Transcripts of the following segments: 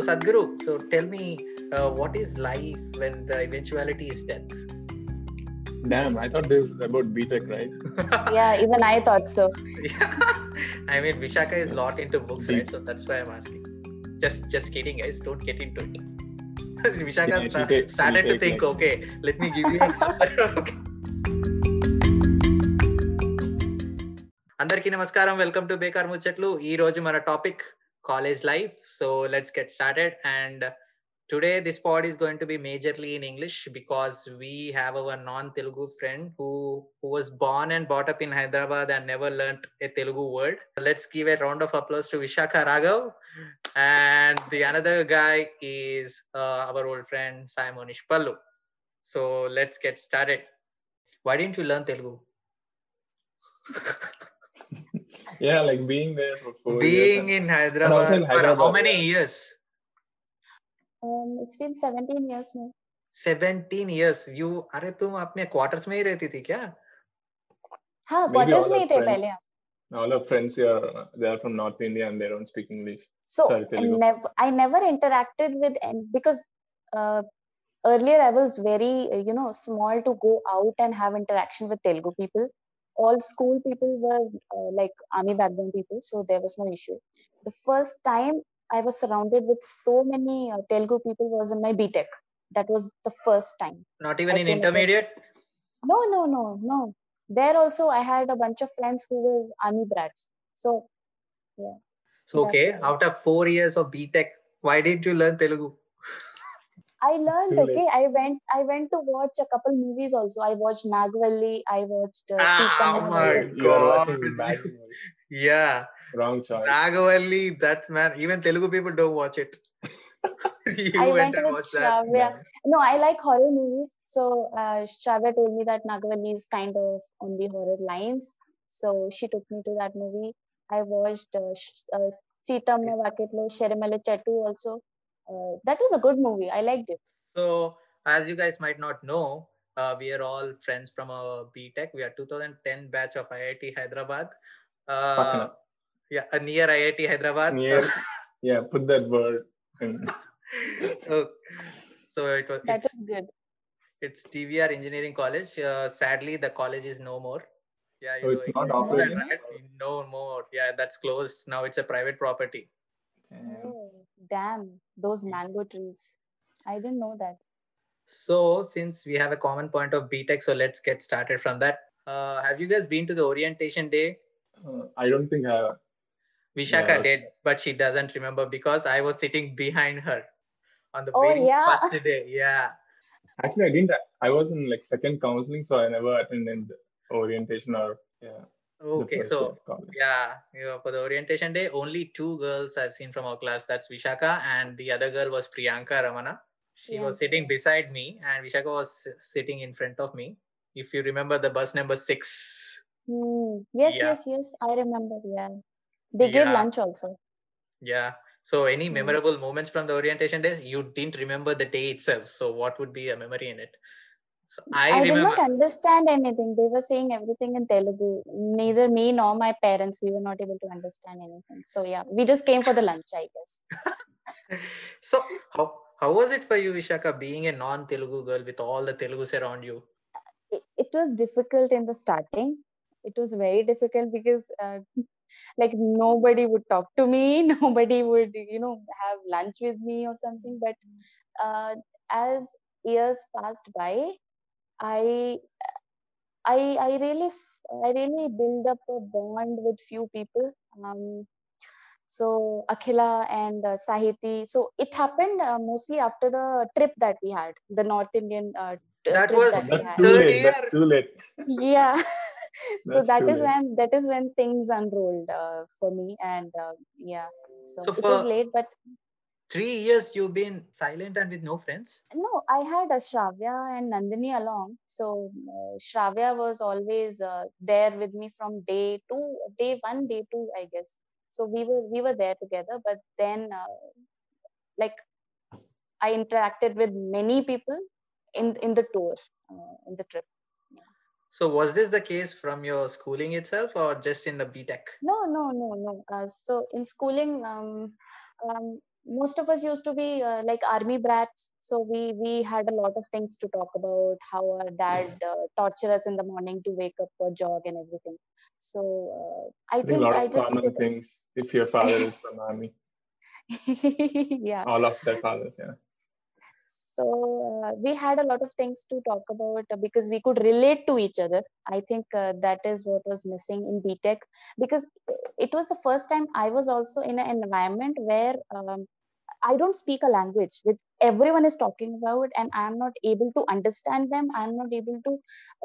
So, Sadhguru, so tell me, uh, what is life when the eventuality is death? Damn, I thought this is about BTech, right? yeah, even I thought so. I mean, Vishaka is lot into books, right? So that's why I'm asking. Just, just kidding, guys. Don't get into it. Vishaka yeah, started to think, life. okay, let me give you an answer. okay. అందరికీ నమస్కారం welcome to బేకార్ ముచ్చట్లు ఈ రోజు మన topic college life so let's get started. And today this pod is going to be majorly in English because we have our non-Telugu friend who, who was born and brought up in Hyderabad and never learned a Telugu word. Let's give a round of applause to Vishaka Raghav. And the another guy is uh, our old friend Simonish Pallu. So let's get started. Why didn't you learn Telugu? Yeah, like being there for four Being years. in Hyderabad, in for how Hyderabad, many yeah. years? Um, it's been 17 years now. 17 years. You अरे तुम अपने quarters में ही रहती थी क्या? हाँ Maybe quarters all में our ही थे friends. पहले हम. All our friends here, uh, they are from North India and they don't speak English. So Sorry, I Telugu. never I never interacted with and because uh, earlier I was very uh, you know small to go out and have interaction with Telugu people. All school people were uh, like army background people, so there was no issue. The first time I was surrounded with so many uh, Telugu people was in my BTech. That was the first time. Not even I in intermediate? No, no, no, no. There also I had a bunch of friends who were army brats. So yeah. So okay, after four years of BTech, why didn't you learn Telugu? I learned. Okay, I went. I went to watch a couple movies also. I watched Nagavalli. I watched uh, Ah, Seetamma my Valle. You are God. watching bad movies. Yeah, Wrong choice. Nagavalli, that man, even Telugu people don't watch it. you I went went and with watched that. Shravya. No, I like horror movies. So uh, Shravya told me that Nagavalli is kind of on the horror lines. So she took me to that movie. I watched uh, Sh- uh, Seetamma Vakitlo, Sherimale Chettu also. Uh, that was a good movie. I liked it. So, as you guys might not know, uh, we are all friends from our BTech. We are 2010 batch of IIT Hyderabad. Uh, yeah, near IIT Hyderabad. Near. Yeah, put that word in. Oh, so it was That it's, good. it's DVR Engineering College. Uh, sadly, the college is no more. Yeah, you Oh, know, it's it not is operating than. No more. Yeah, that's closed. Now it's a private property. Damn. Oh, damn, those mango trees. I didn't know that. So, since we have a common point of BTech, so let's get started from that. Uh, have you guys been to the orientation day? Uh, I don't think I. Vishaka Yeah. did, but she doesn't remember because I was sitting behind her on the Oh, very yeah. first day. Yeah. Actually, I didn't. I was in like second counseling, so I never attended orientation or yeah. The Okay. So day yeah, you know, for the orientation day, only two girls I've seen from our class. That's Vishaka, and the other girl was Priyanka Ramana. She was sitting beside me, and Vishaka was sitting in front of me. If you remember the bus number six. Hmm. Yes, Yeah. yes, yes. I remember. Yeah. They gave lunch also. Yeah. So any Mm. memorable moments from the orientation days? You didn't remember the day itself. So what would be a memory in it? So I, I, did not understand anything. They were saying everything in Telugu. Neither me nor my parents, we were not able to understand anything. So yeah, we just came for the lunch, I guess. so how how was it for you, Vishaka, being a non-Telugu girl with all the Telugus around you? It, it was difficult in the starting. It was very difficult because uh, like nobody would talk to me, nobody would you know have lunch with me or something. But uh, as years passed by, I I I really f- I really build up a bond with few people. Um, so Akhila and uh, Sahiti. So it happened uh, mostly after the trip that we had, the North Indian uh, That trip was- that we had. too late. That's too late. Yeah. so That's that too is late. when that is when things unrolled uh, for me, and uh, yeah. So, So it was late, but Three years you've been silent and with no friends. No, I had a Shravya and Nandini along. So uh, Shravya was always uh, there with me from day two, day one, day two, I guess. So we were we were there together. But then, uh, like, I interacted with many people in in the tour, uh, in the trip. So was this the case from your schooling itself or just in the BTech? No, no, no, no. Uh, so in schooling, um, um, most of us used to be uh, like army brats so we we had a lot of things to talk about how our dad uh, torture us in the morning to wake up for jog and everything. So uh, i I think think a lot i of just common things. If your father is from army. yeah. All of their fathers, yeah. so uh, we had a lot of things to talk about uh, because we could relate to each other. I think uh, that is what was missing in btech because it was the first time i was also in an environment where um, i don't speak a language which everyone is talking about and i'm not able to understand them. I'm not able to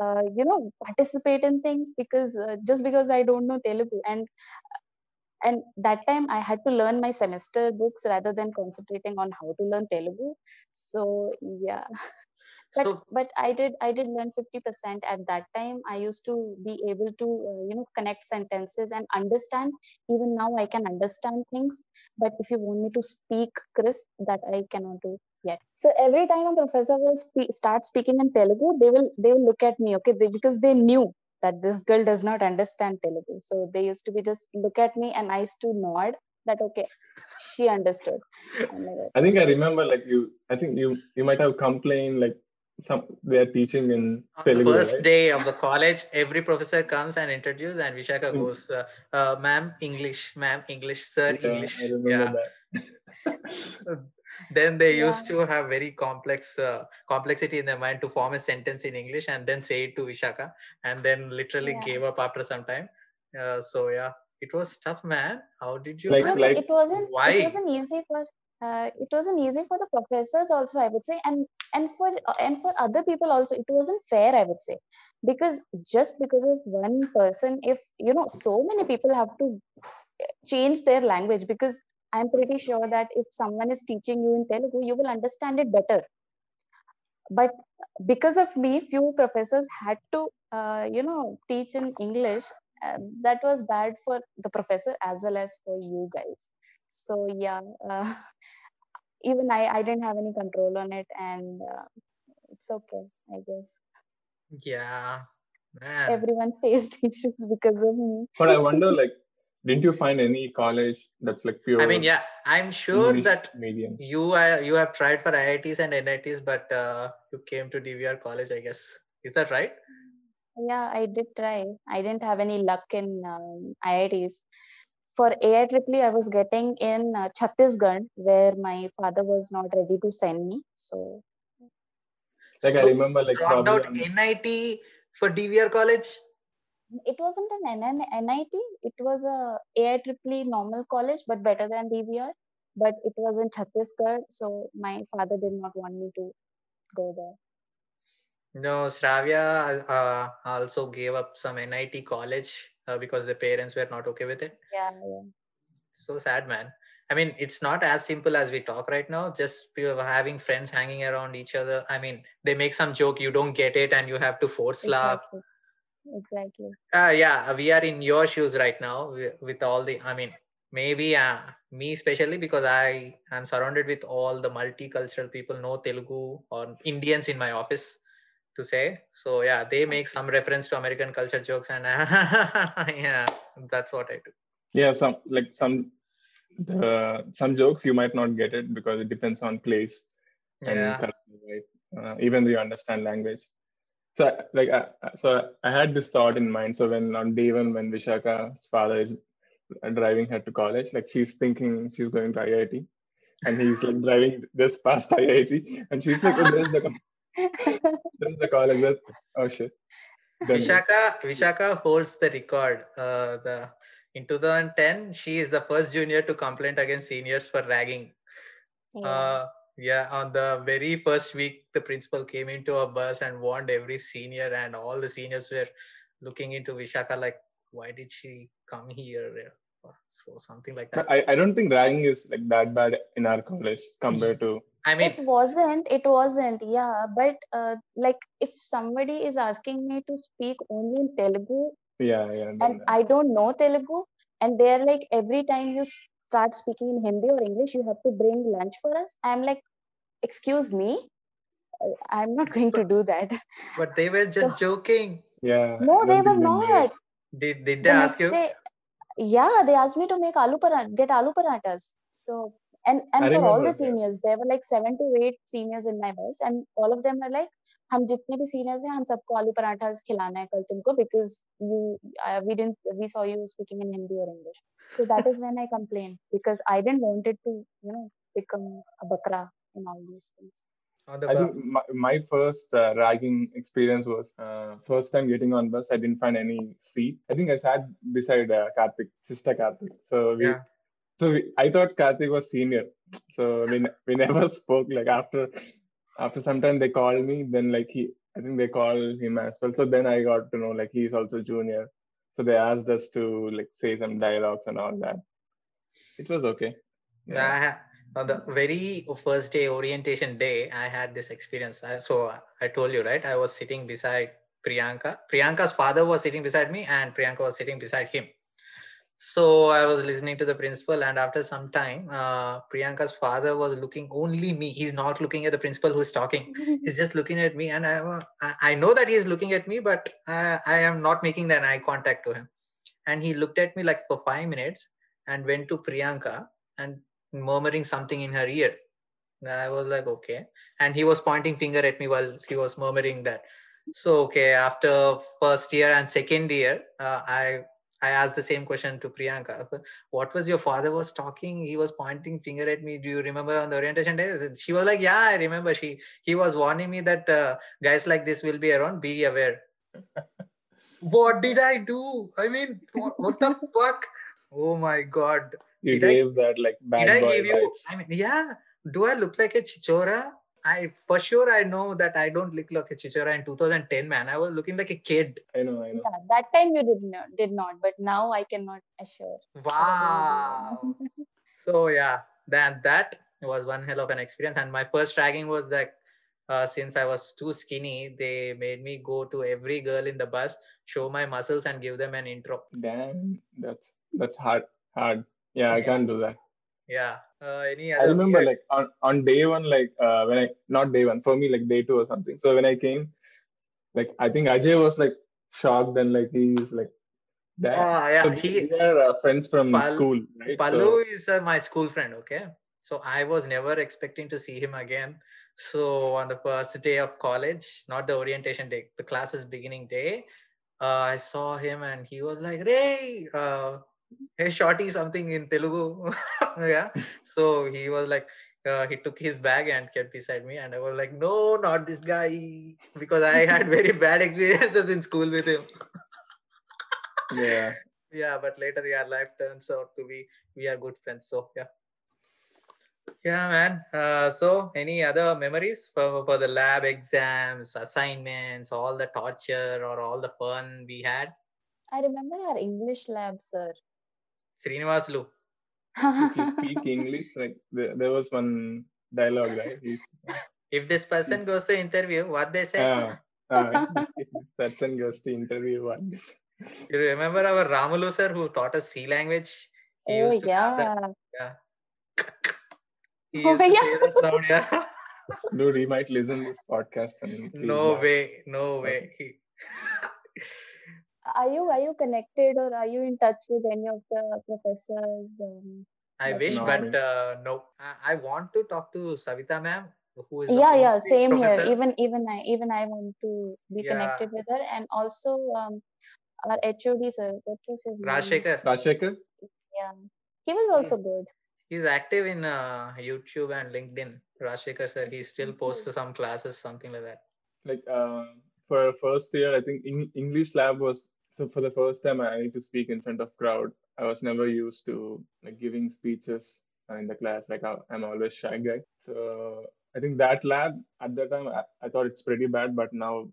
uh, you know participate in things because uh, just because i don't know telugu. And and that time i had to learn my semester books rather than concentrating on how to learn telugu. So yeah but So but i did i did learn 50% at that time. I used to be able to uh, you know connect sentences and understand. Even now i can understand things. But if you want me to speak crisp that i cannot do yet. So every time a professor will spe- start speaking in telugu they will they will look at me okay? They, because they knew that this girl does not understand telugu. So they used to be just look at me and i used to nod that okay she understood. I think I remember like you I think you you might have complained like some they are teaching in on the Telugu, first right? day of the college, every professor comes and introduces, and Vishaka Mm. goes, uh, uh, "Ma'am, English, ma'am, English, sir, Yeah, English." I remember Yeah. that. Then they Yeah. used to have very complex uh, complexity in their mind to form a sentence in English and then say it to Vishaka, and then literally Yeah. gave up after some time. Uh, so yeah, it was tough, man. How did you? it Like- was handle like- it wasn't Why? it wasn't easy for uh, it wasn't easy for the professors also i would say and and for and for other people also it wasn't fair i would say. Because just because of one person if you know so many people have to change their language because i'm pretty sure that if someone is teaching you in telugu you will understand it better. But because of me few professors had to uh, you know teach in english uh, that was bad for the professor as well as for you guys. So yeah uh, even i i didn't have any control on it and uh, it's okay i guess Yeah, man. everyone faced issues because of me But I wonder like didn't you find any college that's like pure I mean, yeah, I'm sure English that medium? you are you have tried for IITs and NITs, but uh, you came to DVR college, I guess. Is that right? yeah i did try i didn't have any luck in um, iits for AIEEE, I was getting in uh, Chhattisgarh, where my father was not ready to send me. So Like I remember like dropped probably out NIT for DVR college. it wasn't an NN NIT. It was a AIEEE normal college, but better than DVR. But it was in Chhattisgarh, so my father did not want me to go there. No, Shravya uh, also gave up some NIT college uh, because the parents were not okay with it. Yeah. So sad, man. I mean, it's not as simple as we talk right now. Just having friends hanging around each other. I mean, they make some joke, you don't get it, and you have to force laugh. Exactly. Exactly. Uh, yeah, we are in your shoes right now with, with all the. I mean, maybe uh, me especially because I am surrounded with all the multicultural people, no Telugu or Indians in my office to say. So yeah, they make some reference to American culture jokes, and yeah, that's what I do. yeah some like some the some jokes you might not get it because it depends on place and Yeah. culture, right? Uh, even though you understand language. So like I, I- so I had this thought in mind. So when on day one when Vishaka's father is uh, driving her to college, like she's thinking she's going to IIT, and he's like driving this past IIT, and she's like, oh, there's the co- there's the college. That's, oh shit. Then- Vishaka Vishaka holds the record. Uh, the in 2010, she is the first junior to complain against seniors for ragging. Yeah. Uh, yeah, on the very first week, the principal came into a bus and warned every senior, and all the seniors were looking into Vishaka like, why did she come here? So something like that. I, I don't think ragging is like that bad in our college compared to I mean, it wasn't it wasn't yeah but uh, like if somebody is asking me to speak only in telugu yeah yeah. then and i don't know telugu and they're like every time you start speaking in hindi or english you have to bring lunch for us i'm like excuse me Uh, i'm not going to do that but they were just So- joking. yeah. no they were think they knew not it. Did did the they ask you? day yeah they asked me to make aloo parat get aloo paratas so and and I for all remember, the yeah. seniors there were like seven to eight seniors in my bus and all of them were like हम जितने भी seniors हैं हम सबको आलू पराठा खिलाना है कल तुमको because you uh, we didn't we saw you speaking in Hindi or English so that is when I complained because I didn't want it to you know become a bakra in all these things On the I bu- think my, my first uh, ragging experience was uh, first time getting on bus. I didn't find any seat. I think I sat beside uh, Karthik, sister Karthik. So we, Yeah. so I thought Karthik was senior. So we we never spoke. Like after after some time they called me. Then like he, I think they called him as well. So then I got to know like he's also junior. So they asked us to like say some dialogues and all that. It was okay. Ha- on the very first day orientation day i had this experience so i told you right i was sitting beside priyanka priyanka's father was sitting beside me and priyanka was sitting beside him so i was listening to the principal and after some time uh, priyanka's father was looking only me. He's not looking at the principal who's talking. He's just looking at me and i i- know that he's looking at me but I, I am not making that eye contact to him. And he looked at me like for five minutes and went to priyanka and murmuring something in her ear. I was like okay. And he was pointing finger at me while he was murmuring that. So okay after first year and second year uh, i i asked the same question to priyanka. What was your father was talking? He was pointing finger at me. Do you remember on the orientation day? She was like yeah i remember. She he was warning me that uh, guys like this will be around. Be aware. What did i do? I mean what, what the fuck? Oh my god. You Did I- gave that like bad did I give you? vibes. I mean, yeah. Do I look like a chichora? I for sure I know that I don't look like a chichora in 2010, man. I was looking like a kid. I know, I know. yeah, that time you did not did not but now I cannot assure Wow. so yeah, then that was one hell of an experience. And my first ragging was like, uh, since I was too skinny, they made me go to every girl in the bus, show my muscles, and give them an intro. Damn, that's that's hard. Hard. Yeah, I Yeah. can't do that. Yeah. Uh, any I remember weird- like on, on day one, like uh, when I not day one for me, like day two or something. So when I came, like I think Ajay was like shocked and like he's like that. Oh yeah, so he we are uh, friends from Pal- school, right? Palu So, is uh, my school friend, okay? So I was never expecting to see him again. So on the first day of college, not the orientation day, the classes beginning day, uh, I saw him and he was like, Ray, uh, hey, shorty, something in Telugu. yeah. So he was like, uh, he took his bag and kept beside me, and I was like, no, not this guy, because I had very bad experiences in school with him. yeah. yeah but later yeah life turns out to be we are good friends so yeah yeah man uh, so any other memories for, for the lab exams assignments all the torture or all the fun we had I remember our English lab sir srinivasulu If you speak English, like there, there was one dialogue, right? He, if this person Yes. goes to interview what they say uh, uh, if this person goes to interview one. you remember our ramulu sir who taught us c language he oh used to yeah he Oh, used to yeah. sound yeah Dude, he might listen this podcast and no way no way he, are you are you connected or are you in touch with any of the professors um, I wish, No, but uh, no. I, I want to talk to Savita ma'am, who is yeah yeah same professor. here even even i even i want to be Yeah. connected with her and also um our hod sir what was his name Rajshekhar. Rajshekhar? yeah he was also good He's active in uh, YouTube and LinkedIn. Rajshekhar sir, he still posts some classes, something like that. like uh, for first year i think Eng- english lab was so for the first time i need to speak in front of crowd. I was never used to like giving speeches in the class. Like i'm always shy guy. So i think that lab at that time I, I thought it's pretty bad but now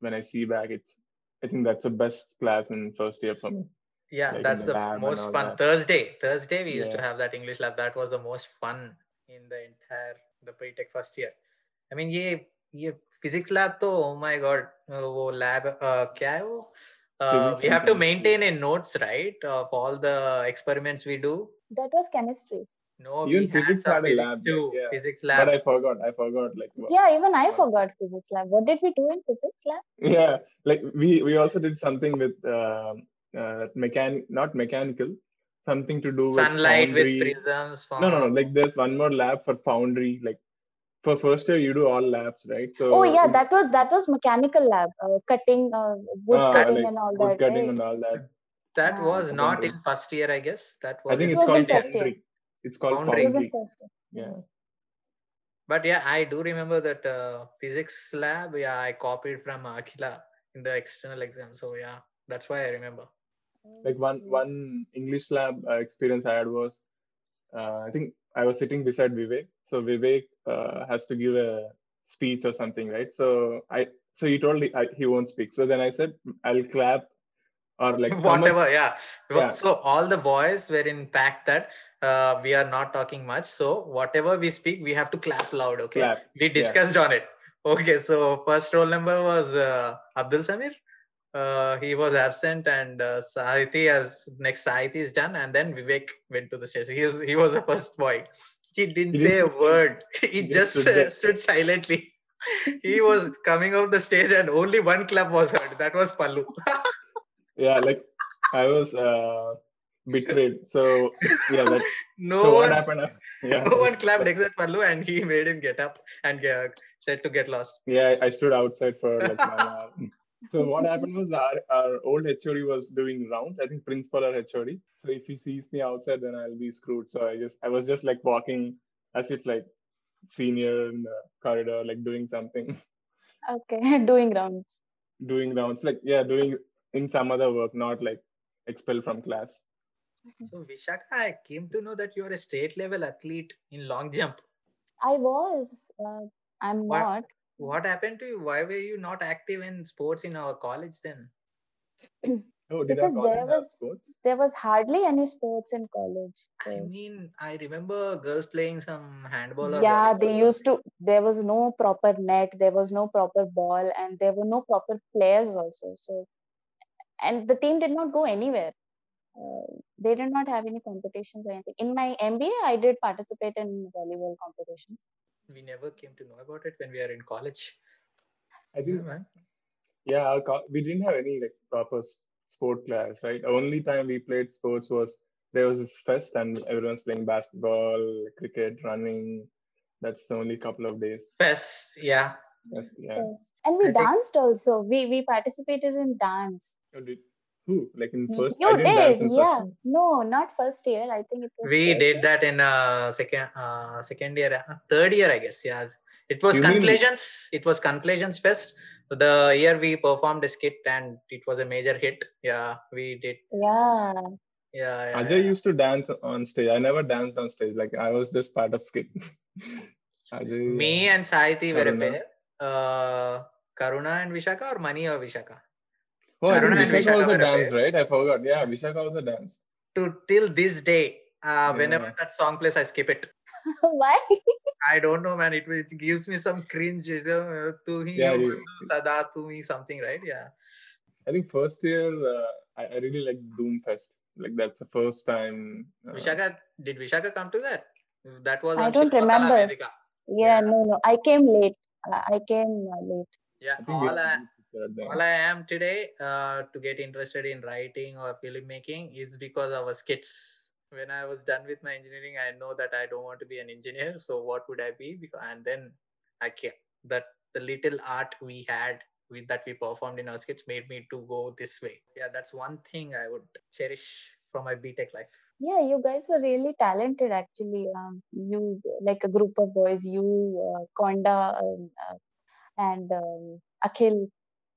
when i see back it's i think that's the best class in first year for me. Yeah like that's the, the most fun. that. thursday thursday we yeah. used to have that english lab. That was the most fun in the entire the BTech first year. I mean yeah, ये physics lab तो oh my God lab uh, क्या है वो uh, we have to maintain a notes, right, of all the experiments we do. that was chemistry No, Even we had physics some had a physics lab, too. yeah. Physics but i forgot i forgot like wha- yeah even i Wow. forgot physics lab what did we do in physics lab yeah like we we also did something with um uh, mechanic not mechanical something to do with Sunlight with foundry. prisms. No, no, no. Like there's one more lab for foundry. Like for first year, you do all labs, right? So oh yeah that was that was mechanical lab uh, cutting uh, wood Ah, cutting like and all wood that cutting right? and all that. that Ah, was not don't in first year, I guess. That was. I think in it's was in called first year. foundry. It's called Foundry. it was foundry. in first year. Yeah. But yeah, I do remember that uh, physics lab. Yeah, I copied from Akhila in the external exam. So yeah, that's why I remember. Like one one English lab uh, experience I had was, uh, I think I was sitting beside Vivek. So Vivek uh, has to give a speech or something, right? So I so he told me I, he won't speak. So then I said I'll clap or like someone- Whatever, yeah. Yeah. So all the boys were in pact that uh, we are not talking much. So whatever we speak, we have to clap loud. Okay. clap. We discussed on it. Okay. So first roll number was uh, Abdul Samir. Uh, he was absent and uh, Sahiti as next Sahiti is done and then Vivek went to the stage. He was, he was the first boy. He didn't He say didn't a word. He, He just stood uh, stood silently. he was coming off the stage and only one clap was heard. That was Pallu. Yeah, like I was uh, betrayed. So yeah, that no so one what happened? Yeah, no one clapped except Pallu and he made him get up and uh, said to get lost. yeah, I stood outside for like one hour. So what happened was our, our old HOD was doing rounds. I think principal or HOD. So if he sees me outside, then I'll be screwed. So I just I was just like walking as if like senior in the corridor, like doing something, okay doing rounds doing rounds, like yeah, doing in some other work, not like expelled from class. So Vishaka, I came to know that you are a state level athlete in long jump. i was uh, i'm What? not What happened to you? Why were you not active in sports in our college then? Oh, did because there was sports? there was hardly any sports in college I mean, I remember girls playing some handball or yeah they volleyball. used to there was no proper net there was no proper ball and there were no proper players also so and the team did not go anywhere uh, they did not have any competitions or anything in my mba i did participate in volleyball competitions We never came to know about it when we are in college. I think Yeah, man. yeah, our co- we didn't have any like proper sport class, right? Only time we played sports was there was this fest and everyone's playing basketball, cricket, running. That's the only couple of days. Fest, yeah. Yes, yeah. yes and we I think- danced also we we participated in dance Oh, did, who? Like in Y- first? you I didn't did yeah first. year. no not first year i think it was We fourth did year. that in uh, second uh, second year, uh, third year, I guess. Yeah. It was You mean- Conclusions. It was Conclusions Fest. The year we performed a skit and it was a major hit. Yeah, we did. yeah Yeah. yeah, Ajay yeah. used to dance on stage. I never danced on stage. Like I was just part of skit. Ajay, Me uh, and Saiti were a Karuna. pair. Uh, Karuna and Vishaka or Mani or Vishaka? Oh, I think Karuna and Vishaka Vishaka also were a danced, right? I forgot. Yeah, Vishaka also danced. To till this day, uh, whenever that song plays, I skip it. why I don't know, man. It, it gives me some cringe. You know, uh, tu hi Yeah, you- sada tu me something, right? Yeah. I think first year uh, I, I really like Doomfest. Like that's the first time. Uh, Vishaka, did Vishaka come to that? That was I don't Shilpa remember. Yeah Yeah. no no i came late uh, i came uh, late Yeah, I all I, had picture at the- all I am today uh, to get interested in writing or filmmaking is because of our skits. When I was done with my engineering, I know that I don't want to be an engineer. So what would I be? Because, and then I can that the little art we had with that we performed in our skits made me to go this way. Yeah, that's one thing I would cherish from my BTech life. yeah you guys were really talented actually um, you like a group of boys you uh, konda um, uh, and um, akhil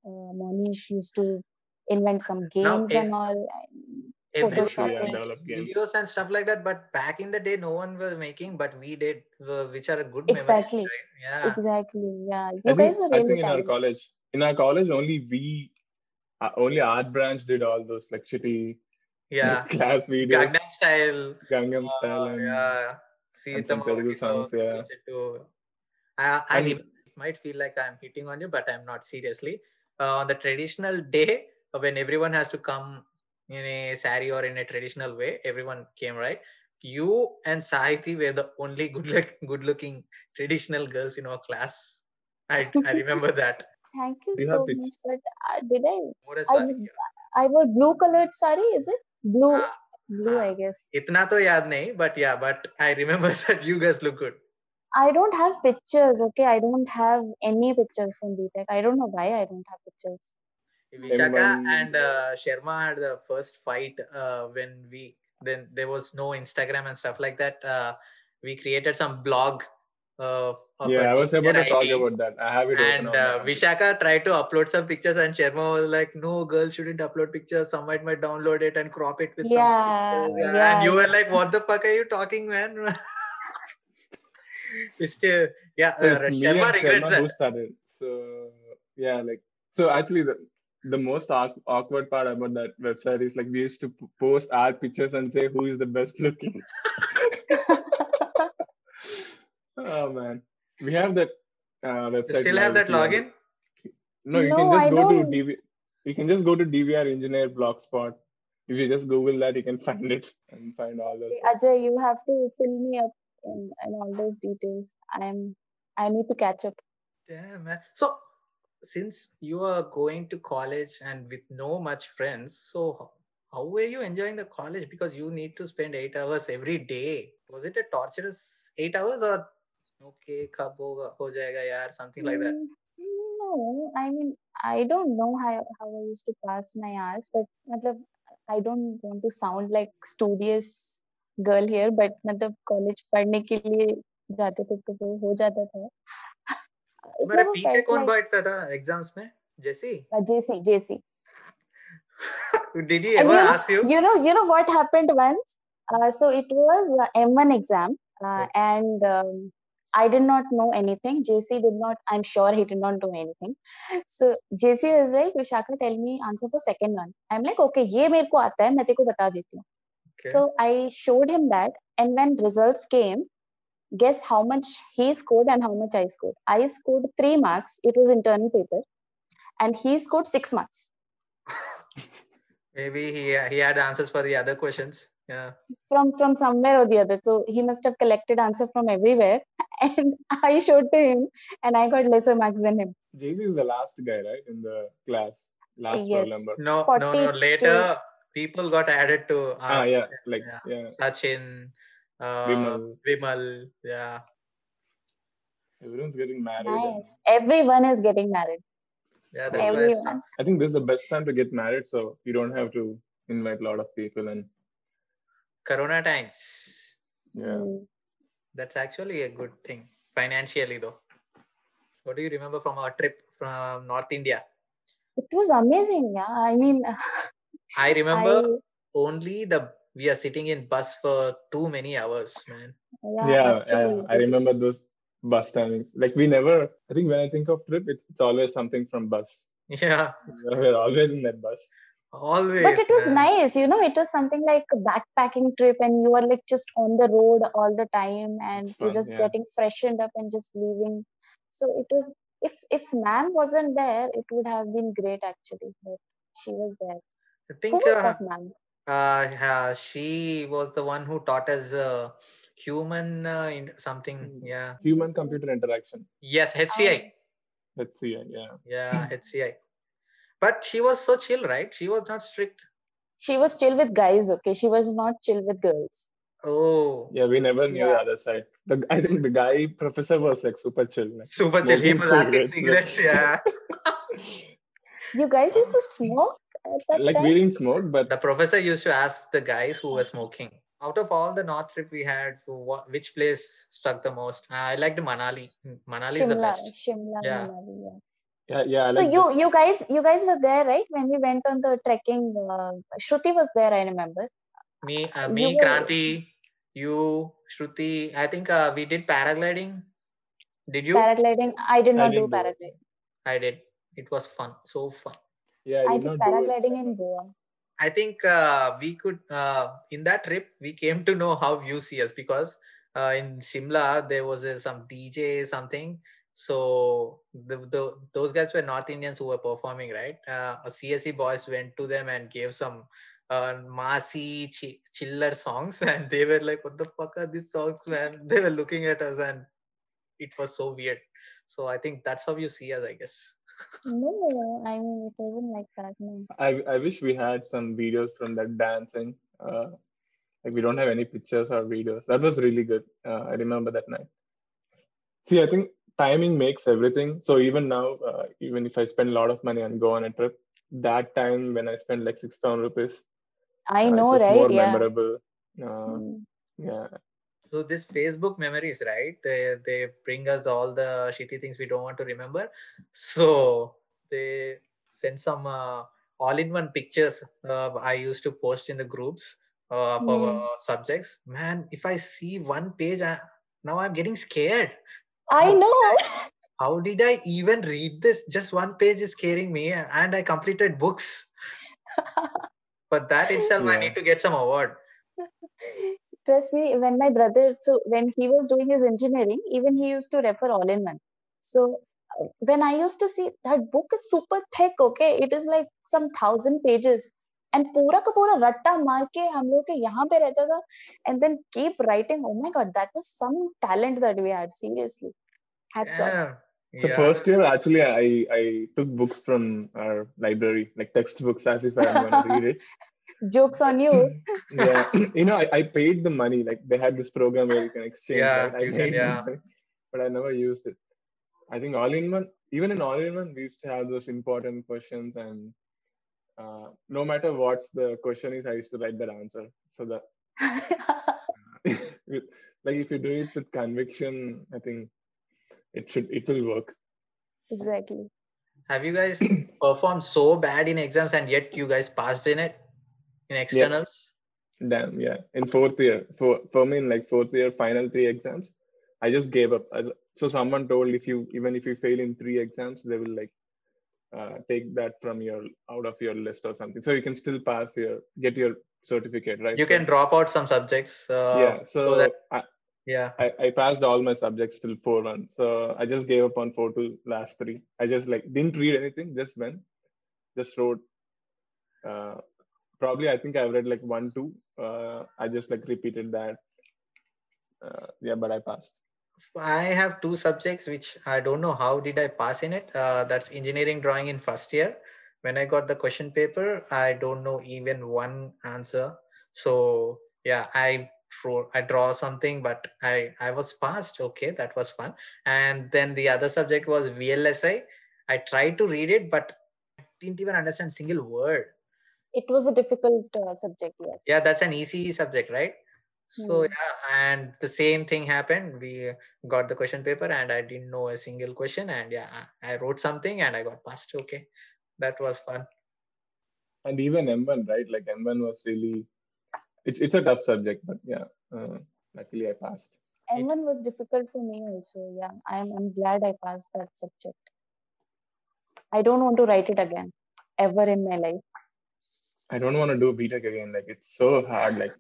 uh, monish used to invent some games eh, and all Everybody yeah, Photoshopping. games. videos and stuff like that. But back in the day, no one was making, but we did, uh, which are a good Exactly. memories, right? Yeah. exactly yeah I you think, guys were I think in our college, in our college, only we, uh, only art branch did all those like shitty Yeah. class videos, Gangnam style. Gangnam uh, style, and yeah. See and some Telugu songs, yeah. I, I And- remember it might feel like I'm hitting on you, but I'm not seriously uh, on the traditional day when everyone has to come in a sari or in a traditional way, everyone came right. You and Saiti were the only good look, good looking traditional girls in our class. I, I remember that. Thank you, you so much. But uh, did I? Sari, I, yeah. I wore blue colored sari. Is it blue? Uh, blue, I guess. Itna to yaad nahi, but yeah, but I remember that you guys look good. I don't have pictures, okay? I don't have any pictures from BTech. I don't know why I don't have pictures. Vishaka and uh, Sharma had the first fight uh, when we then there was no Instagram and stuff like that. Uh, we created some blog. Uh, Yeah, a I was about to talk ID. about that. I have it open And on uh. Vishaka tried to upload some pictures, and Sharma was like, "No, girls shouldn't upload pictures. Someone might download it and crop it with some Yeah, pictures." Yeah, yeah, And you were like, "What the fuck are you talking, man?" It's still, yeah, So uh, it's me Sharma and regrets Sharma that. who started. So yeah, like so actually the the most awk- awkward part about that website is like we used to post our pictures and say who is the best looking. oh man, we have that uh, website. You still have that you want to- login? No, you No, can just I go don't. to DV. You can just go to DVR Engineer Blogspot. If you just Google that, you can find it and find all those. Ajay, you have to fill me up in, in all those details. I'm I need to catch up. yeah man. So, since you are going to college and with no much friends, so how, were you enjoying the college? Because you need to spend eight hours every day. Was it a torturous eight hours or okay, kab hoga, ho jayega yaar, something like that? Mm, No, I mean I don't know how how I used to pass my hours, but matlab, I don't want to sound like studious girl here, but मतलब college पढ़ने के लिए जाते थे तो वो हो जाता था. तुम्हारे पीछे felt कौन like बैठता था एग्ज़ाम्स में जैसी uh, JC JC. did he ever you ask you you know, you know what happened once. Uh, so it was uh, M1 exam, uh, Okay. and um, I did not know anything. JC did not. I'm sure he did not know anything. So JC was like, Vishaka, tell me answer for second one. I'm like, okay, ये मेरे को आता है, मैं तेरे को बता देती हूँ. Okay. So I showed him that, and when results came, guess how much he scored and how much I scored. I scored three marks. It was internal paper, and he scored six marks. maybe he he had answers for the other questions yeah from from somewhere or the other so he must have collected answer from everywhere and i showed to him and i got lesser marks than him JC is the last guy, right, in the class, last Yes. number. no no no later people got added to Ah, yeah, like yeah. yeah, Sachin, uh, Vimal. Vimal, yeah. everyone's getting married. and- nice everyone is getting married Yeah, that's why it's everyone I think this is the best time to get married, so you don't have to invite a lot of people and Corona times. yeah. Mm. That's actually a good thing financially, though. What do you remember from our trip from North India? it was amazing yeah i mean I remember i only the we are sitting in bus for too many hours, man. yeah, Yeah, actually, yeah, I remember those bus timings. Like we never. I think when I think of trip, it's always something from bus. Yeah, We're always in that bus. always. but it was man. nice you know it was something like a backpacking trip and you were like just on the road all the time and It's you're just yeah. getting freshened up and just leaving so it was if if ma'am wasn't there it would have been great actually but she was there I who think was uh, that ma'am uh, uh, she was the one who taught us uh, human uh, in- something. Mm. Yeah. Human computer interaction. Yes, HCI. Um, Let's. Yeah. Yeah, HCI. But she was so chill, right? She was not strict. she was chill with guys okay she was not chill with girls Oh, Yeah, we never knew the other side. The, I think the guy professor was like super chill. Like, super chill. He Smoking was asking cigarettes, cigarettes. Yeah. you guys used to smoke at that like time we didn't smoke, but the professor used to ask the guys who were smoking. Out of all the north trip we had, wh- which place struck the most? I liked Manali. Manali is the best. shimla Yeah. Manali, yeah. yeah, yeah. I so like you this. you guys you guys were there right when we went on the trekking uh, shruti was there i remember Me, uh, You me, were- Kranti, you, Shruti. I think uh, we did paragliding. Did you? paragliding i did I not do didn't do paragliding I did. It was fun. So fun. Yeah, i did did not do it. paragliding in goa I think uh, we could uh, in that trip we came to know how you see us because uh, in Shimla there was a, some DJ something. So the, the those guys were North Indians who were performing, right? Uh, a CSE boys went to them and gave some uh, massy chi- chiller songs, and they were like, "What the fuck are these songs, man?" They were looking at us, and it was so weird. So I think that's how you see us, I guess. No i mean it wasn't like that no I I wish we had some videos from that dancing. Uh, like we don't have any pictures or videos that was really good uh, i remember that night see i think timing makes everything so even now uh, even if i spend a lot of money and go on a trip that time when i spend like 6000 rupees I uh, know, right? more Yeah. memorable uh, Mm. yeah So this Facebook memories, right? They they bring us all the shitty things we don't want to remember. So they send some uh, all-in-one pictures. Uh, I used to post in the groups uh, of our Hmm. subjects. Man, if I see one page, I, now I'm getting scared. I How- know. How did I even read this? Just one page is scaring me, and I completed books. But that itself, I need to get some award. Trust me, when my brother, so when he was doing his engineering, even he used to refer all in one. So uh, when I used to see that book is super thick, okay, it is like some thousand pages. And पूरा का पूरा रट्टा मार के हम लोग के यहाँ पे रहता था and then keep writing. Oh my God, that was some talent that we had. Seriously, hats off. Yeah. So yeah. first year, actually, I I took books from our library, like textbooks, as if I'm going to read it. Jokes on you. Yeah, you know, I, I paid the money. Like they had this program where you can exchange. Yeah. I you can, paid yeah. money, but I never used it. I think all in one, even in all in one, we used to have those important questions, and uh, no matter what the question is, I used to write that answer. So that, with- like, if you do it with conviction, I think it should it will work. exactly. Have you guys performed so bad in exams and yet you guys passed in it in externals? Damn, yeah. In fourth year, for for me, in like fourth year, final three exams, I just gave up. So someone told if you even if you fail in three exams, they will like uh, take that from your out of your list or something. So you can still pass your get your certificate, right? You So- can drop out some subjects. Uh, yeah. So, that- I, yeah. I I passed all my subjects till four one. So I just gave up on four two last three. I just like didn't read anything. Just went, just wrote. Uh, probably I think I've read like one two. Uh, I just like repeated that. Uh, yeah, but I passed. I have two subjects which I don't know how did I pass in it. Uh, that's engineering drawing in first year. When I got the question paper, I don't know even one answer. So yeah, I draw, I draw something, but I I was passed. Okay, that was fun. And then the other subject was VLSI. I tried to read it, but didn't even understand single word. It was a difficult uh, subject, yes. Yeah, that's an easy subject, right? So Hmm. yeah, and the same thing happened. We got the question paper, and I didn't know a single question, and yeah, I I wrote something and I got passed. Okay, that was fun. And even M1, right? Like M1 was really, it's it's a tough subject, but yeah, uh, luckily I passed. M1 was difficult for me also. Yeah, I'm I'm glad I passed that subject. I don't want to write it again ever in my life. I don't want to do BTech again. Like it's so hard. Like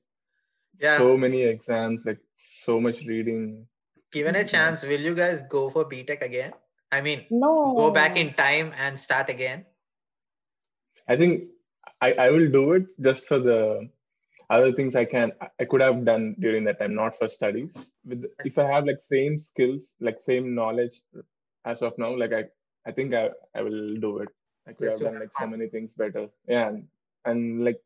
Yeah. so many exams, like so much reading. Given a chance, will you guys go for BTech again? I mean, No. go back in time and start again. I think I, I will do it just for the other things I can I could have done during that time, not for studies. With if I have like same skills, like same knowledge as of now, like I I think I I will do it. I could Just have done have like so many things better. Yeah, and, and like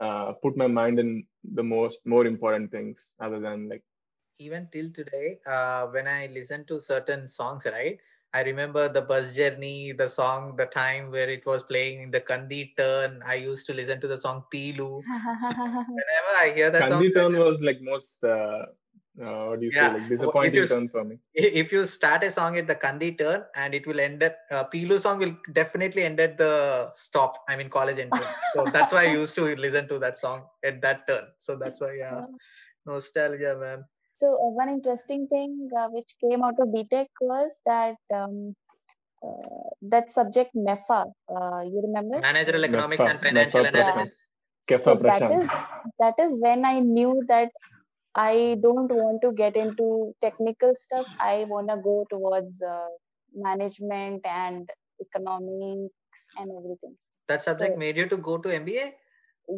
uh, put my mind in the most more important things other than like Even till today, uh, when I listen to certain songs, right? I remember the bus journey, the song, the time where it was playing in the Kandi turn. I used to listen to the song Pilu. Whenever I hear that song, Kandi turn was like most uh, uh, what do you Yeah, say like if disappointing you turn for me. if you start a song at the Kandi turn and it will end at uh, Pilu song will definitely end at the stop. I mean college entrance. So that's why I used to listen to that song at that turn. So that's why yeah, nostalgia, man. So uh, one interesting thing uh, which came out of BTech was that um, uh, that subject MEFA. Uh, you remember? Managerial economics Meppa- and financial Meppa Prashant. analysis. Kefa so that Prashant. is that is when I knew that I don't want to get into technical stuff. I want to go towards uh, management and economics and everything. That subject So- made you to go to MBA.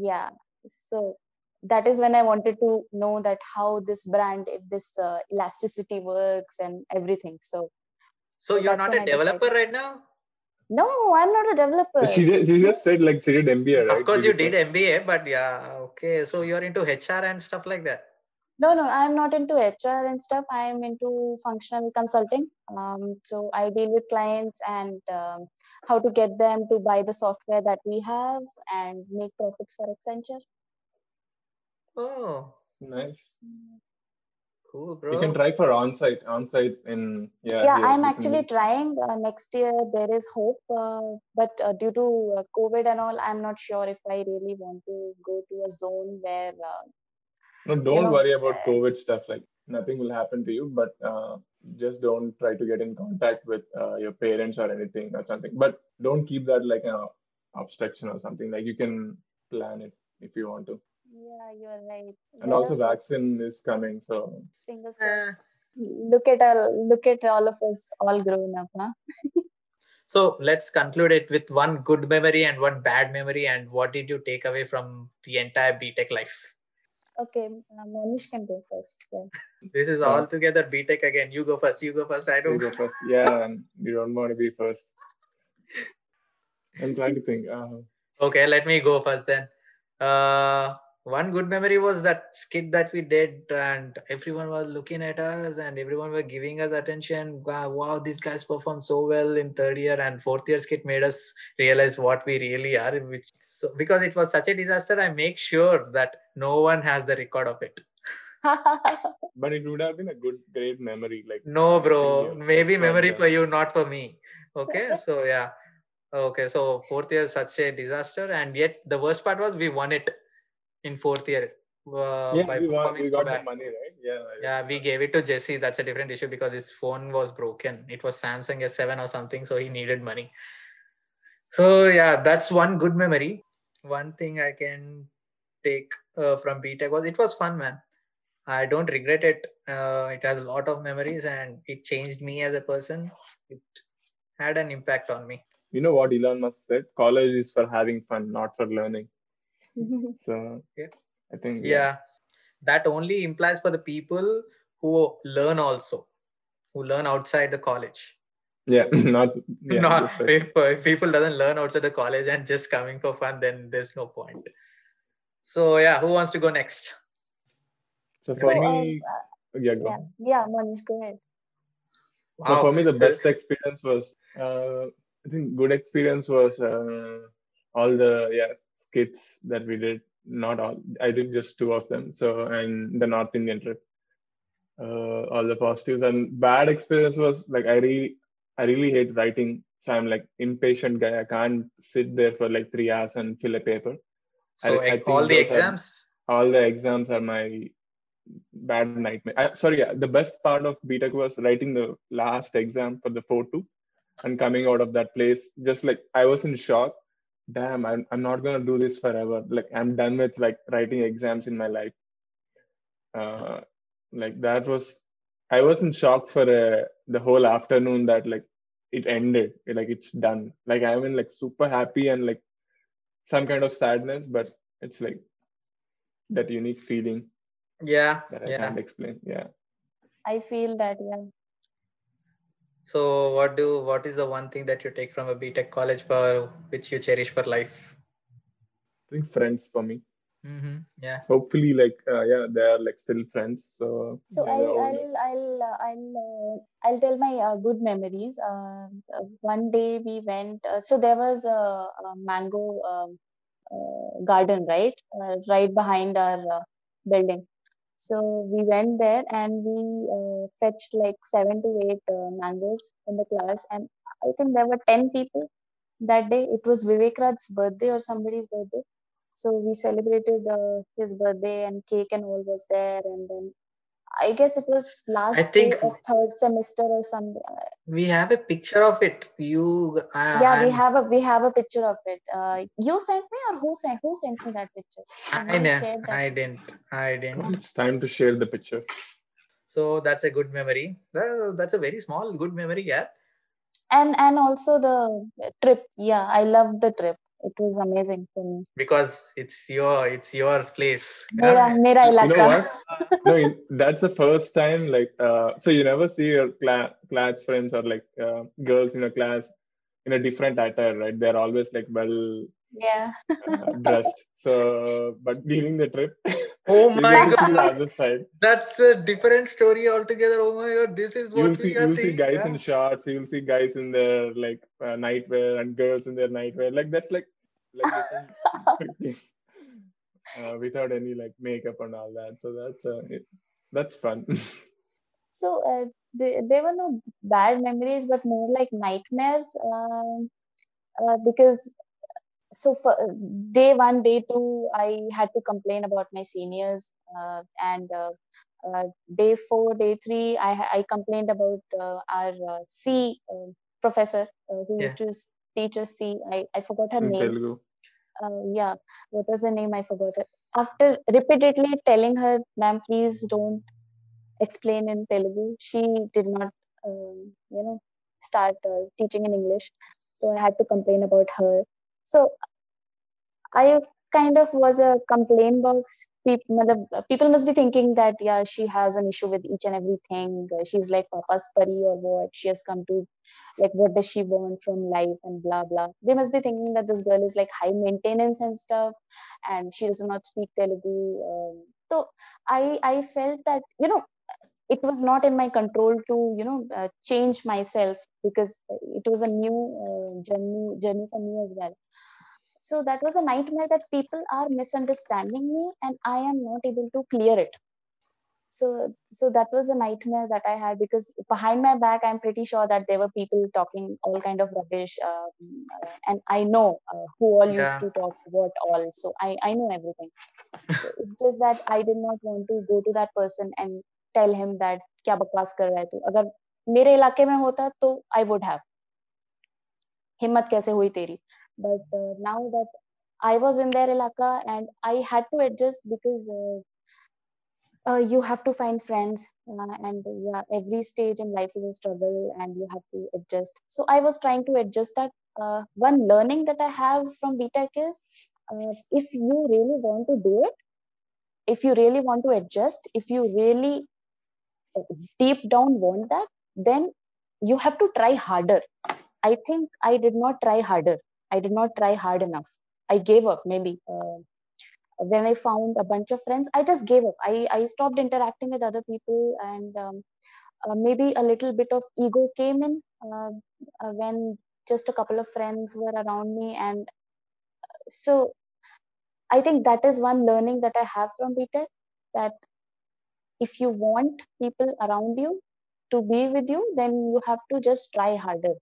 yeah so that is when i wanted to know that how this brand if this uh, elasticity works and everything so So, So you're not when a I decided- developer right now. No, I'm not a developer. She just, she just said like she did MBA, right? Of course, you did MBA, but yeah, okay. So you're into HR and stuff like that. No, no, I'm not into HR and stuff. I'm into functional consulting. Um, so I deal with clients and um, how to get them to buy the software that we have and make profits for Accenture. Oh, Nice. cool, bro. You can try for on-site, on-site in yeah. yeah here, i'm you actually can- trying uh, next year there is hope uh, but uh, due to uh, covid and all i'm not sure if i really want to go to a zone where uh, No, don't know, worry about uh, COVID stuff. Like nothing will happen to you, but uh, just don't try to get in contact with uh, your parents or anything or something. But don't keep that like an obstruction or something. Like you can plan it if you want to. yeah you're right And There also, are vaccine is coming, so fingers crossed look at all look at all of us all grown up huh so let's conclude it with one good memory and one bad memory. And what did you take away from the entire BTech life? Okay uh, monish can go first yeah. This is Yeah. all together BTech again. You go first. You go first. I don't. go first. Yeah, and you don't want to be first. I'm trying to think. Uh, Okay, let me go first then. Uh, one good memory was that skit that we did, and everyone was looking at us, and everyone were giving us attention. Wow, wow, these guys performed so well in third year and fourth year skit made us realize what we really are. Which so because it was such a disaster, I make sure that no one has the record of it. but it would have been a good, great memory. Like No, bro. Maybe memory for you, not for me. Okay, so yeah. Okay, so fourth year such a disaster, and yet the worst part was we won it in fourth year. Uh, Yeah, by we, won, we so got the money, right? Yeah. Yeah, we gave it to Jesse. That's a different issue because his phone was broken. It was Samsung S7 or something, so he needed money. So yeah, that's one good memory. One thing I can take uh, from BTech was it was fun, man. I don't regret it. Uh, it has a lot of memories and it changed me as a person. It had an impact on me. You know what Elon Musk said? College is for having fun, not for learning. So Yeah. I think Yeah, that only implies for the people who learn also, who learn outside the college. Yeah, not yeah, not if, if people doesn't learn outside the college and just coming for fun, then there's no point. So yeah, who wants to go next? So so for um, me, uh, yeah, go. yeah yeah monish go ahead So for me, the best experience was, uh, I think, good experience was uh, all the yeah skits that we did. Not all, I did just two of them. So and the North Indian trip, uh, all the positives and bad experience was like I really, I really hate writing. So I'm like impatient guy. I can't sit there for like three hours and fill a paper. so I- I all the those are- exams. all the exams are my bad nightmare. I, sorry, the best part of BTech was writing the last exam for the 4-2 and coming out of that place. Just like I was in shock. Damn, I'm, I'm not gonna do this forever. Like I'm done with like writing exams in my life. Uh, like that was, I was in shock for uh, the whole afternoon that like it ended. Like it's done. Like I'm in like super happy and like some kind of sadness, but it's like that unique feeling Yeah, that I yeah. can't explain. Yeah. i feel that yeah So what do what is the one thing that you take from a BTech college for which you cherish for life? I think friends for me. Mm-hmm. Yeah. Hopefully, like uh, yeah, they are like still friends. So so they're i'll i'll i'll uh, i'll uh, i'll tell my uh, good memories uh, uh, one day we went uh, so there was a, a mango um, uh, garden right uh, right behind our uh, building so we went there and we uh, fetched like seven to eight uh, mangoes in the class and i think there were 10 people that day it was vivek Raj's birthday or somebody's birthday so we celebrated uh, his birthday and cake and all was there and then i guess it was last I think- day of third semester or something We have a picture of it. You uh, yeah we have a we have a picture of it uh, you sent me or who sent who sent me that picture I, Somebody know, that I didn't. I didn't. it's time to share the picture. So that's a good memory. Well, that's a very small good memory, yeah. and and also the trip yeah i love the trip it was amazing for me Because it's your it's your place. mera Yeah. mera You know what? No, that's the first time. Like, uh, so you never see your cla- class friends or like uh, girls in a class in a different attire, right? They're always like well yeah uh, dressed. So, but during the trip, Oh my get to see the god, other side. that's a different story altogether. Oh my god, this is You'll what see, we are you'll see guys yeah. in shorts. You'll see guys in their like uh, nightwear and girls in their nightwear. Like that's like like uh, without any like makeup and all that. So that's uh, it, that's fun. so uh, they, there were no bad memories but more like nightmares um, uh, because so for uh, day one day two i had to complain about my seniors uh, and uh, uh, day four day three i, I complained about uh, our uh, c uh, professor uh, who used to teach us c. I, I forgot her in name. Telugu. uh, yeah. What was her name? I forgot it. After repeatedly telling her ma'am please don't explain in telugu. She did not um, you know start uh, teaching in english. So i had to complain about her so i kind of was a complaint box. People, must be thinking that yeah she has an issue with each and everything. Uh, she's like papa's pari or what. She has come to like what does she want from life and blah blah. They must be thinking that this girl is like high maintenance and stuff and she does not speak telugu um, so i i felt that you know it was not in my control to you know uh, change myself because it was a new uh, journey journey for me as well. So that was a nightmare that people are misunderstanding me and i am not able to clear it. So so that was a nightmare that i had because behind my back i'm pretty sure that there were people talking all kind of rubbish um, uh, and i know uh, who all used to talk what all. So i i know everything. So it's just that i did not want to go to that person and tell him that क्या बकवास कर रहा है तू? अगर मेरे इलाके में होता तो आई वुड हैव हिम्मत कैसे हुई तेरी? But now that I was in there इलाका and I had to adjust because you have to find friends and every stage in life is a struggle and you have to adjust so I was trying to adjust that one learning that I have from BTech is if you really want to do it if you really want to adjust if you really deep down want that then you have to try harder i think i did not try harder i did not try hard enough i gave up maybe uh, when I found a bunch of friends, I just gave up. I, I stopped interacting with other people, and um, uh, maybe a little bit of ego came in uh, uh, when just a couple of friends were around me. And so I think that is one learning that I have from BTech that if you want people around you to be with you, then you have to just try harder.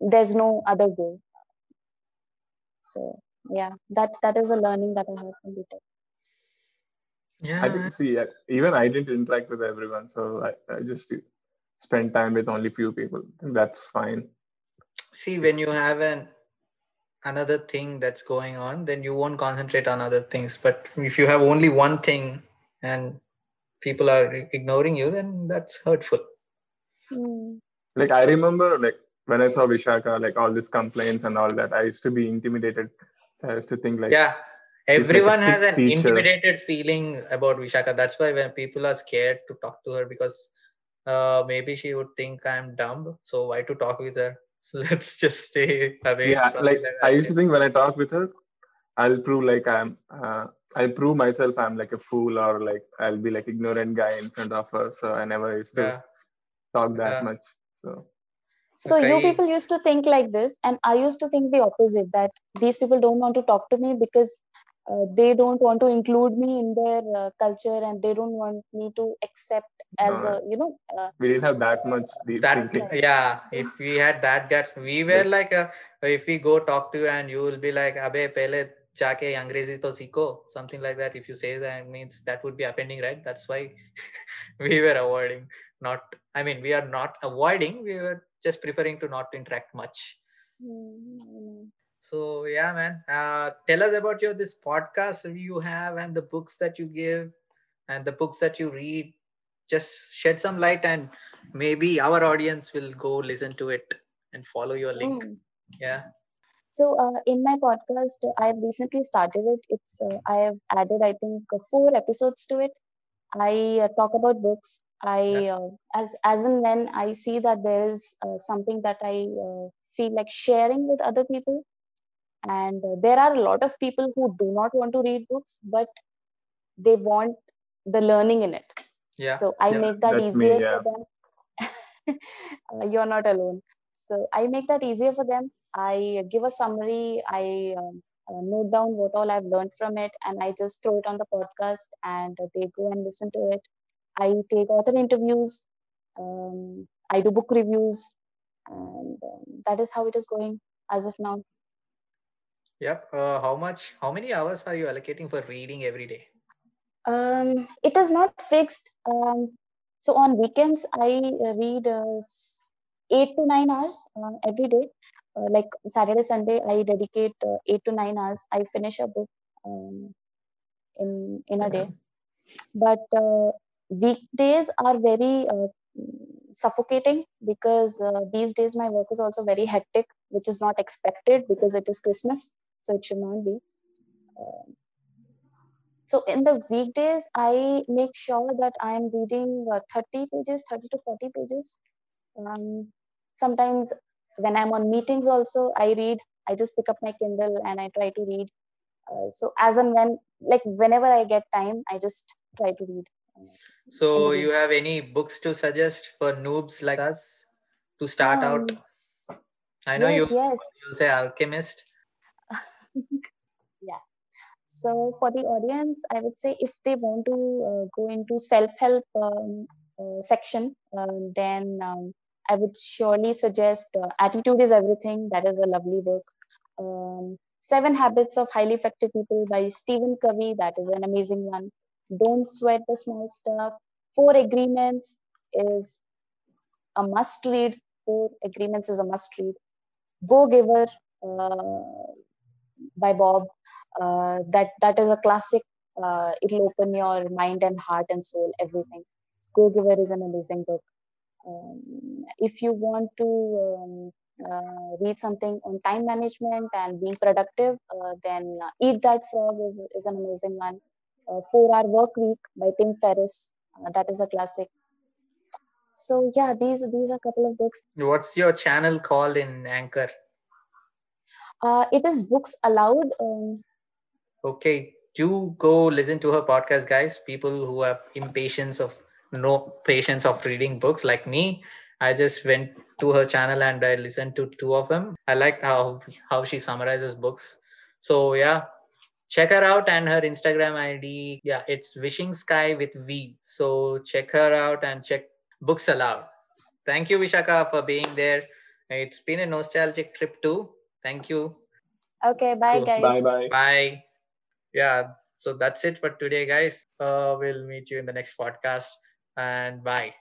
There's no other goal. So yeah that that is a learning that i have from btech Yeah, I didn't see. Uh, even I didn't interact with everyone, so I, I just spend time with only few people. I that's fine. see when you have an another thing that's going on then you won't concentrate on other things but if you have only one thing and people are ignoring you then that's hurtful. Hmm. Like I remember, like when I saw Vishaka, like all these complaints and all that, I used to be intimidated. I used to think like, yeah. like everyone has an teacher. intimidated feeling about vishaka. That's why when people are scared to talk to her because uh, maybe she would think i'm dumb. So why to talk with her? So let's just stay away. Yeah, like like I used to think when I talk with her, I'll prove like I'm, uh, I'll prove myself I'm like a fool or like I'll be like ignorant guy in front of her. So I never used to yeah talk that Yeah. much. So so you people used to think like this and i used to think the opposite that these people don't want to talk to me because uh, they don't want to include me in their uh, culture and they don't want me to accept as No. a you know uh, we didn't have that much deep that thinking. yeah if we had that guts we were like uh if we go talk to you and you will be like abe pehle jaake angrezi to sikho something like that. If you say that means that would be offending right? That's why we were avoiding not i mean we are not avoiding we were just preferring to not interact much. Mm, so yeah man. Uh, tell us about your this podcast you have and the books that you give and the books that you read. Just shed some light and maybe our audience will go listen to it and follow your link. Mm. yeah so uh, in my podcast i have recently started it. It's uh, i have added i think uh, four episodes to it. I uh, talk about books. I Yeah. uh, as as and when i see that there is uh, something that i uh, feel like sharing with other people. And uh, there are a lot of people who do not want to read books but they want the learning in it. Yeah. So i Yeah, make that that's me, easier yeah. for them. Uh, you're not alone. So i make that easier for them i give a summary i um, uh, note down what all i've learned from it and i just throw it on the podcast and they go and listen to it. I take author interviews um, i do book reviews and um, that is how it is going as of now. Yep uh, how much how many hours are you allocating for reading every day? Um, it is not fixed um, so on weekends i uh, read uh, 8 to 9 hours uh, every day. Uh, like saturday sunday i dedicate uh, 8 to 9 hours. I finish a book um, in in a day. But uh, weekdays are very uh, suffocating because uh, these days my work is also very hectic which is not expected because it is christmas so it should not be. Um so in the weekdays i make sure that i am reading uh, 30 pages 30 to 40 pages. Um, sometimes when i'm on meetings also i read i just pick up my kindle and i try to read. Uh, so as and when like whenever i get time i just try to read. So you have any books to suggest for noobs like us to start out? Um, i know yes you yes. you'll say alchemist. Yeah. So for the audience i would say if they want to uh, go into self-help um, uh, section uh, then um, i would surely suggest uh, attitude is everything. That is a lovely book. Um, seven habits of highly effective people by stephen covey. That is an amazing one. Don't sweat the small stuff. Four agreements is a must read. Four agreements is a must read. Go giver uh, by bob. Uh, that that is a classic. Uh, it'll open your mind and heart and soul everything. Go giver is an amazing book um, if you want to um, uh, read something on time management and being productive uh, then uh, eat that frog is, is an amazing one. Uh, four hour work week by tim ferriss. Uh, that is a classic. So yeah these these are a couple of books. What's your channel called in anchor? Uh, it is books aloud um, okay do go listen to her podcast guys. People who have impatience of no patience of reading books like me i just went to her channel and i listened to two of them i liked how how she summarizes books so yeah check her out and her instagram id yeah it's wishing sky with v so check her out and check books aloud thank you vishaka for being there it's been a nostalgic trip too thank you okay bye Cool. guys Bye bye. Bye. Yeah. So that's it for today, guys. Uh, we'll meet you in the next podcast and bye.